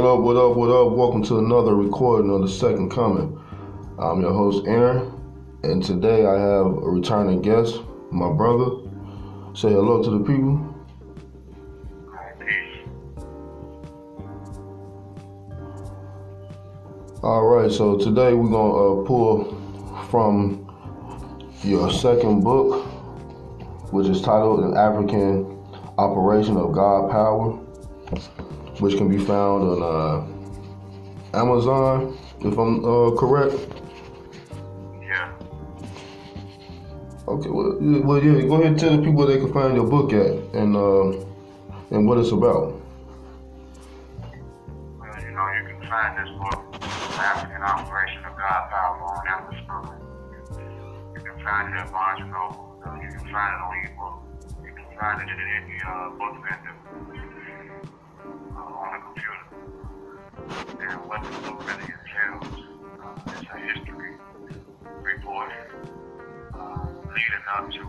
What up, what up, what up? Welcome to another recording of the Second Coming. I'm your host, Aaron, and today I have a returning guest, my brother. Say hello to the people. All right, so today we're gonna uh, pull from your second book, which is titled An African Operation of God Power, which can be found on uh, Amazon, if I'm uh, correct. Yeah. Okay, well, yeah, well, yeah, go ahead and tell the people where they can find your book at and uh, and what it's about. Well, you know, you can find this book, African Operation of God Power, on Amazon. You can find it at Barnes and Noble. You can find it on ebook. You can find it in any uh, book vendor what the really entails uh, is a history report uh, leading up to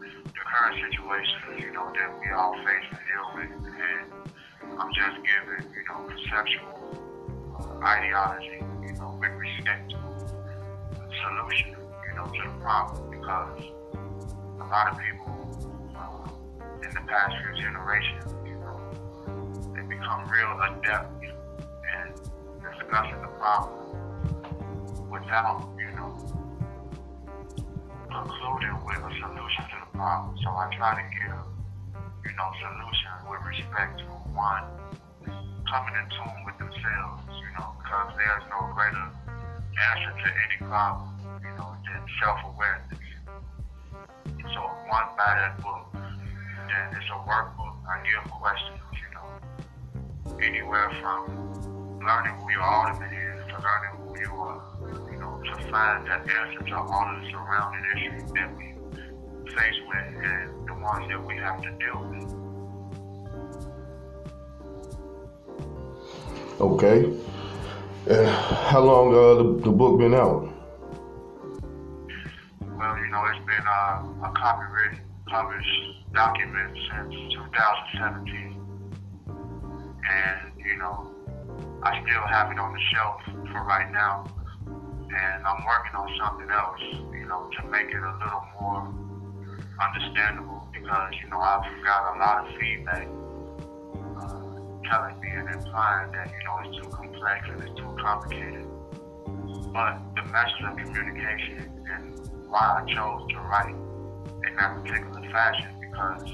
the current situation, you know, that we all face and deal with. And I'm just giving, you know, conceptual uh, ideology, you know, with respect to solution, you know, to the problem because a lot of people uh, in the past few generations, you know, they become real adept discussing the problem without, you know, concluding with a solution to the problem. So I try to give, you know, solutions with respect to one, coming in tune with themselves, you know, because there's no greater answer to any problem, you know, than self-awareness. So one by that book, then it's a workbook. I give questions, you know, anywhere from learning who your ultimate is to learning who you are, you know, to find that answer to all of the surrounding issues that we face with and the ones that we have to deal with. Okay. And how long uh, the, the book been out? Well, you know, it's been uh, a copyright published document since 2017. And, you know, I still have it on the shelf for right now. And I'm working on something else, you know, to make it a little more understandable because, you know, I've got a lot of feedback uh, telling me and implying that, you know, it's too complex and it's too complicated. But the message of communication and why I chose to write in that particular fashion because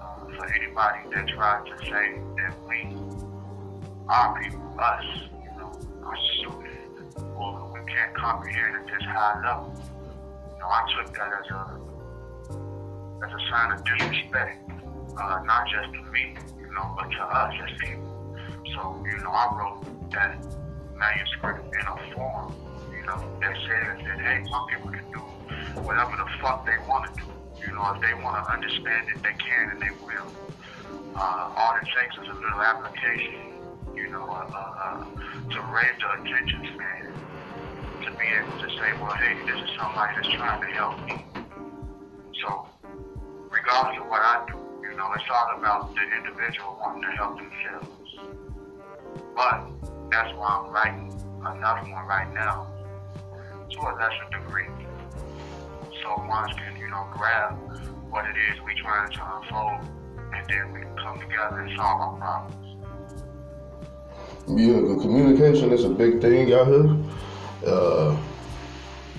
uh, for anybody that tries to say that we, our people, us, you know, are stupid or we can't comprehend at this high level, you know, I took that as a as a sign of disrespect, uh, not just to me, you know, but to us as people. So, you know, I wrote that manuscript in a form, you know, that says that, hey, some people can do whatever the fuck they want to do. You know, if they want to understand it, they can and they will. Uh, all it takes is a little application, you know, uh, uh, to raise the attention span, to be able to say, well, hey, this is somebody that's trying to help me. So, regardless of what I do, you know, it's all about the individual wanting to help themselves. But that's why I'm writing another one right now to a lesser degree. So one can, you know, grab what it is we trying to unfold and then we can come together and solve our problems. Yeah, communication is a big thing out here. Uh,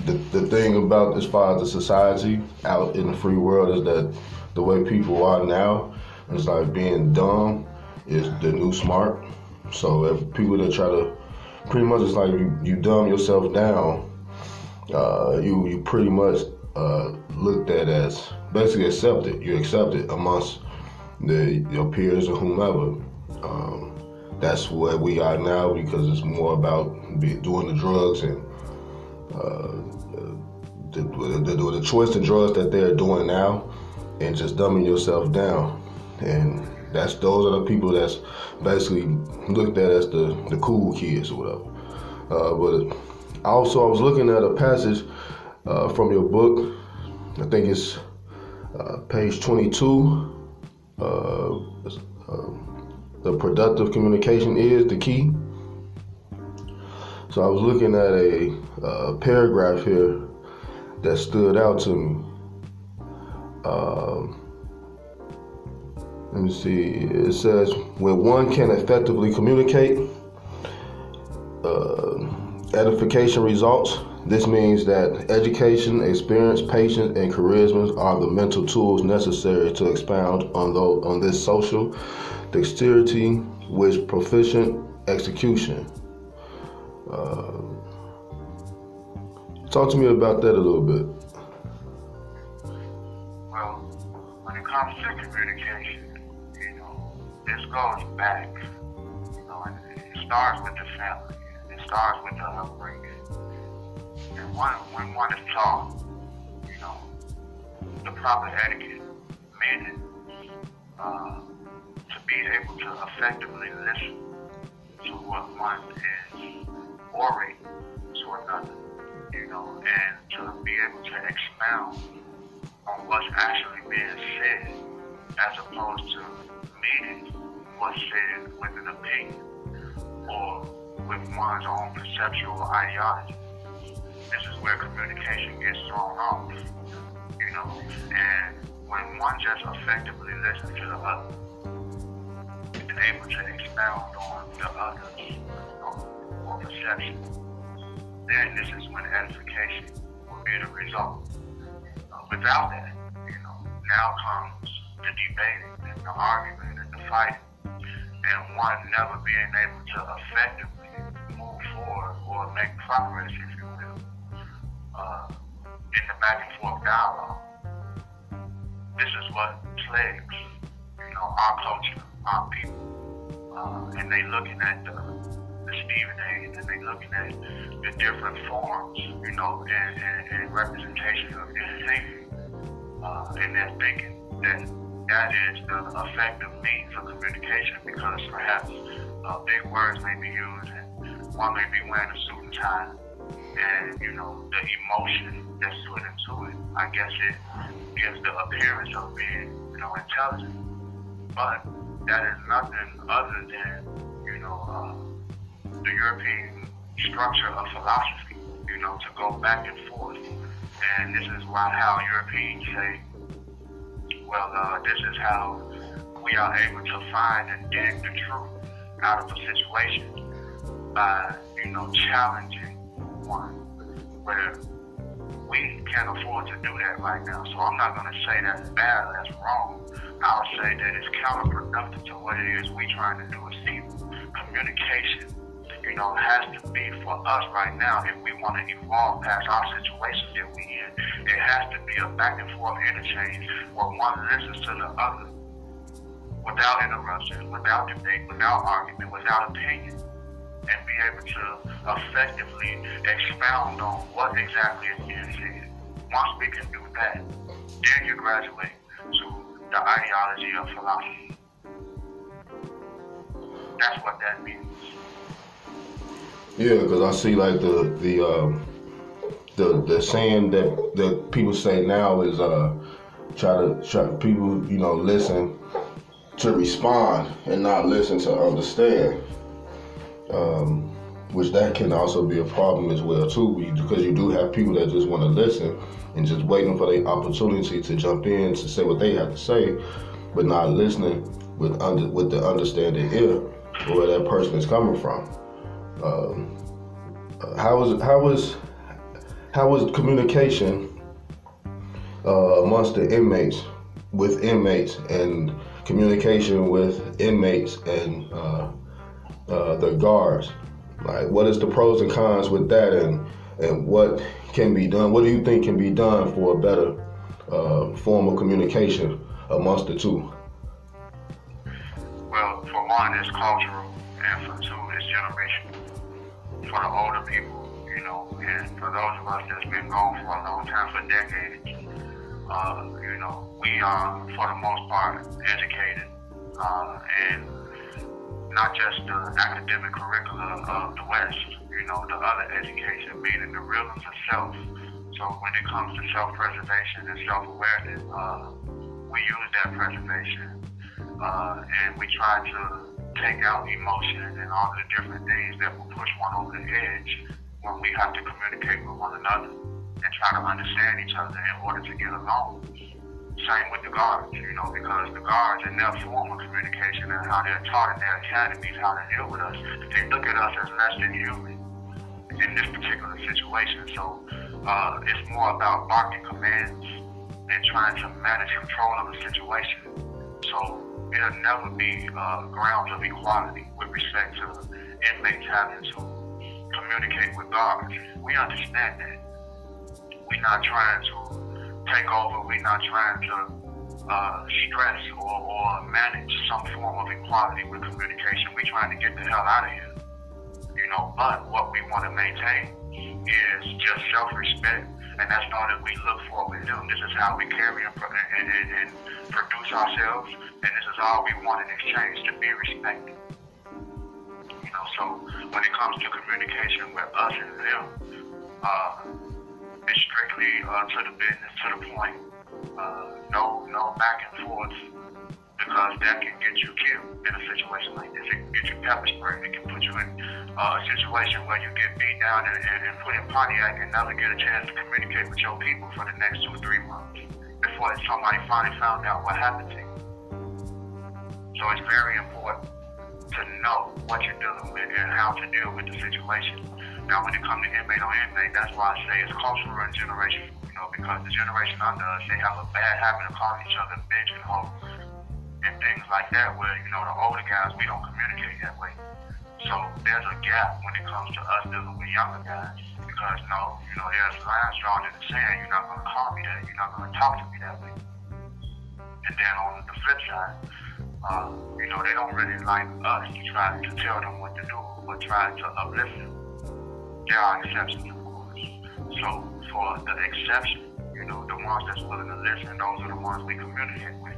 the, the thing about as far as the society out in the free world is that the way people are now, it's like being dumb is the new smart. So if people that try to pretty much it's like you, you dumb yourself down, uh, you you pretty much uh, looked at as basically accepted. You accepted amongst the your peers or whomever. Um, that's where we are now because it's more about doing the drugs and uh, the, the, the, the choice of drugs that they're doing now and just dumbing yourself down. And that's those are the people that's basically looked at as the, the cool kids or whatever. Uh, but also, I was looking at a passage uh, from your book. I think it's uh, page 22. Uh, the productive communication is the key. So I was looking at a, paragraph here that stood out to me. Um, let me see. It says when one can effectively communicate, uh, edification results. This means that education, experience, patience, and charisma are the mental tools necessary to expound on on this social dexterity with proficient execution. Uh, talk to me about that a little bit. Well, when it comes to communication, you know, this goes back. You know, it starts with the family. It starts with the upbringing. And one, when one is taught, you know, the proper etiquette, meaning uh, to be able to effectively listen to what one is orate to another, you know, and to be able to expound on what's actually being said as opposed to meeting what's said with an opinion or with one's own perceptual ideology. This is where communication gets thrown off, you know, and when one just effectively listens to the other and able to expound on the other's or perception, then this is when edification will be the result. Uh, without that, you know, now comes the debating and the argument and the fighting, and one never being able to effectively move forward or make progress, if you will, uh, in the back and forth dialogue. This is what plagues, you know, our culture, our people, uh, and they looking at the the Stephen A. and they looking at the different forms, you know, and, and, and representation of entertainment, uh, and they're thinking that that is the effective means of communication because perhaps uh, big words may be used and one may be wearing a suit and tie, and you know the emotion that's put into it. I guess it gives the appearance of being, you know, intelligent, but that is nothing other than, you know. Uh, the European structure of philosophy, you know, to go back and forth. And this is why how Europeans say, well, uh, this is how we are able to find and dig the truth out of a situation by, you know, challenging one. Where we can't afford to do that right now. So I'm not going to say that's bad, that's wrong. I'll say that it's counterproductive to what it is we're trying to do as people. Communication you know, has to be for us right now if we want to evolve past our situation that we in. It has to be a back and forth interchange where one listens to the other without interruption, without debate, without argument, without opinion, and be able to effectively expound on what exactly is being. Once we can do that, then you graduate to the ideology of philosophy. That's what that means. Yeah, because I see like the the um, the the saying that that people say now is uh try to try people you know listen to respond and not listen to understand. Um, which that can also be a problem as well too, because you do have people that just want to listen and just waiting for the opportunity to jump in to say what they have to say, but not listening with under with the understanding ear where that person is coming from. Um, how was how was how was communication uh, amongst the inmates with inmates and communication with inmates and uh, uh, the guards? Like, what is the pros and cons with that, and and what can be done? What do you think can be done for a better uh, form of communication amongst the two? Well, for one, it's cultural, and for two, it's generational for the older people, you know, and for those of us that's been gone for a long time, for decades, uh, you know, we are, for the most part, educated, uh, and not just the academic curricula of the West, you know, the other education, meaning the rhythms of self. So when it comes to self-preservation and self-awareness, uh, we use that preservation, uh, and we try to take out emotion and all the different things that will push one over the edge when we have to communicate with one another and try to understand each other in order to get along. Same with the guards, you know, because the guards in their form of communication and how they're taught in their academies how to deal with us, they look at us as less than human in this particular situation. So uh, it's more about barking commands and trying to manage control of the situation. So it'll never be uh, grounds of equality with respect to inmates having to communicate with guards. We understand that. We're not trying to take over. We're not trying to uh, stress or, or manage some form of equality with communication. We're trying to get the hell out of here. You know, but what we want to maintain is just self-respect, and that's all that we look for with them. This is how we carry and, and, and, and produce ourselves, and this is all we want in exchange to be respected. You know, so when it comes to communication with us and them, uh, it's strictly uh, to the business, to the point. Uh, no, no back and forth because that can get you killed in a situation like this. It can get you pepper sprayed. It can put you in uh, a situation where you get beat down and, and, and put in Pontiac and never get a chance to communicate with your people for the next two or three months before somebody finally found out what happened to you. So it's very important to know what you're dealing with and how to deal with the situation. Now, when it comes to inmate on inmate, that's why I say it's cultural and generational. You know, because the generation under us, they have a bad habit of calling each other bitch and hoe and things like that where, you know, the older guys, we don't communicate that way. So there's a gap when it comes to us dealing with younger guys because, no, you know, there's lines drawn in the sand. You're not to call me that. You're not to talk to me that way. And then on the flip side, uh, you know, they don't really like us to try to tell them what to do or try to uplift them. There are exceptions, of course. So for the exception, you know, the ones that's willing to listen, those are the ones we communicate with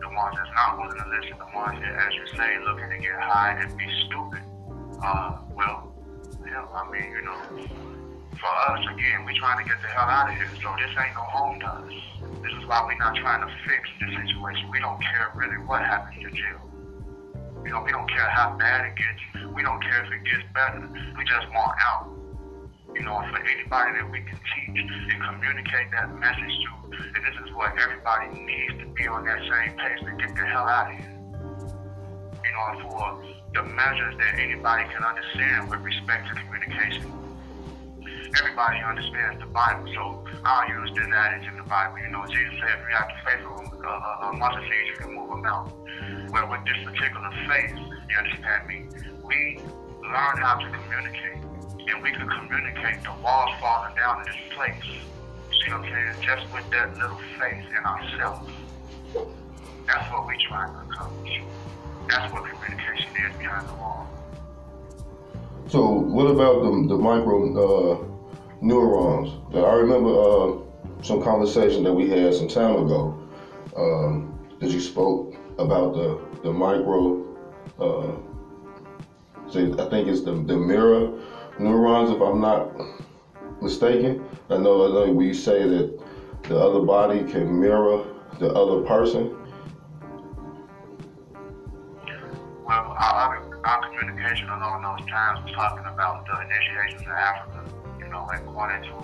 the ones that's not willing to listen, the ones that, as you say, looking to get high and be stupid. Uh, well, hell, I mean, you know, for us, again, we're trying to get the hell out of here, so this ain't no home to us. This is why we're not trying to fix the situation. We don't care really what happens to jail. You know, we don't care how bad it gets. We don't care if it gets better. We just want out you know, for anybody that we can teach and communicate that message to. And this is what everybody needs to be on that same page to get the hell out of here. You know, for the measures that anybody can understand with respect to communication. Everybody understands the Bible, so I'll use this adage in the Bible. You know, Jesus said, if you have the faith a, a, a mustard seed, you can move a mountain. Well, with this particular faith, you understand me, we learn how to communicate and we can communicate the walls falling down in this place. See what I'm saying? Just with that little faith in ourselves. That's what we're trying to accomplish. That's what communication is behind the wall. So, what about the, the micro uh, neurons? I remember uh, some conversation that we had some time ago um, that you spoke about the the micro. Uh, I think it's the the mirror neurons, if I'm not mistaken. I know, I know we say that the other body can mirror the other person. Well, our, our communication along those times was talking about the initiations in Africa, know, and going into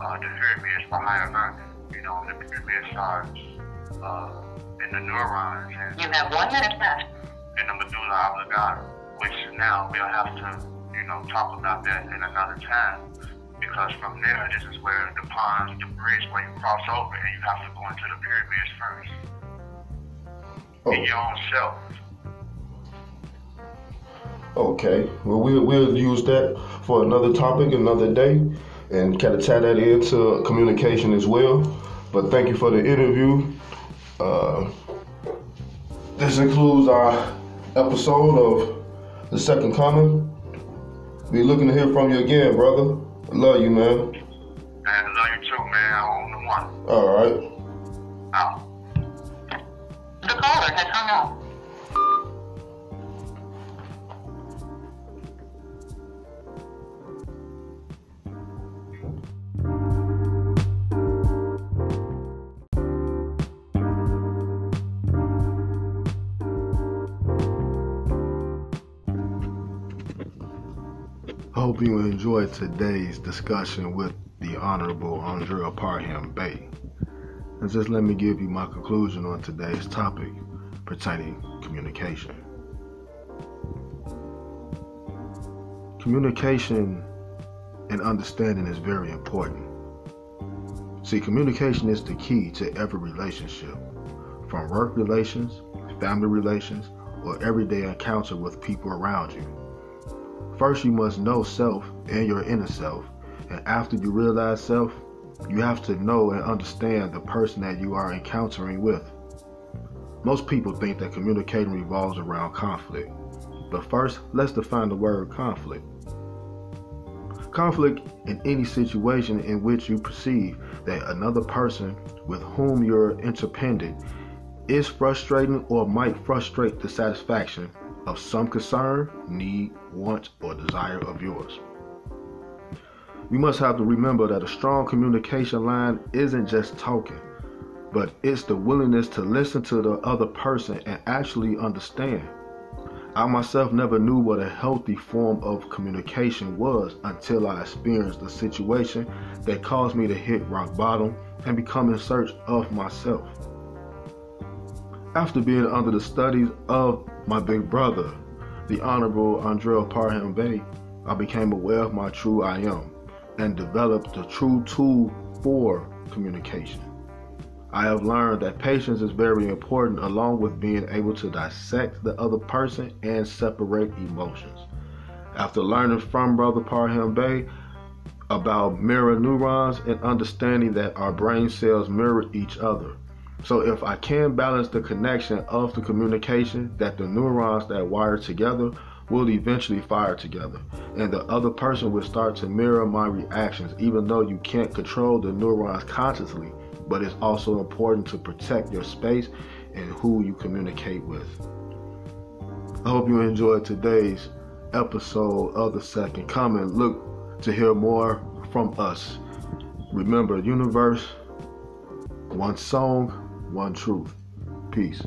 uh, the pyramids for higher you know, the pyramid stars, uh, and the neurons. And, you have one minute left. And the medulla oblongata, which now we'll have to you know, talk about that in another time. Because from there, this is where the pons, the bridge where you cross over, and you have to go into the pyramids first. Oh. In your own self. Okay. Well, we'll, we'll use that for another topic, another day, and kind of tie that into communication as well. But thank you for the interview. Uh, this includes our episode of The Second Coming. Be looking to hear from you again, brother. I love you, man. Man, I love you too, man. I'm the one. All right. Hope you enjoyed today's discussion with the Honorable Andrell Parham Bey. And just let me give you my conclusion on today's topic pertaining communication. Communication and understanding is very important. See, communication is the key to every relationship, from work relations, family relations, or everyday encounter with people around you. First, you must know self and your inner self, and after you realize self, you have to know and understand the person that you are encountering with. Most people think that communicating revolves around conflict. But first, let's define the word conflict. Conflict in any situation in which you perceive that another person with whom you're interdependent is frustrating or might frustrate the satisfaction of some concern, need, want, or desire of yours. You must have to remember that a strong communication line isn't just talking, but it's the willingness to listen to the other person and actually understand. I myself never knew what a healthy form of communication was until I experienced a situation that caused me to hit rock bottom and become in search of myself. After being under the studies of my big brother, the Honorable Andrell Parham Bey, I became aware of my true I am and developed a true tool for communication. I have learned that patience is very important along with being able to dissect the other person and separate emotions. After learning from Brother Parham Bey about mirror neurons and understanding that our brain cells mirror each other. So if I can balance the connection of the communication that the neurons that wire together will eventually fire together and the other person will start to mirror my reactions even though you can't control the neurons consciously but it's also important to protect your space and who you communicate with. I hope you enjoyed today's episode of The Second Coming. Look to hear more from us. Remember, universe, one song, one truth. Peace.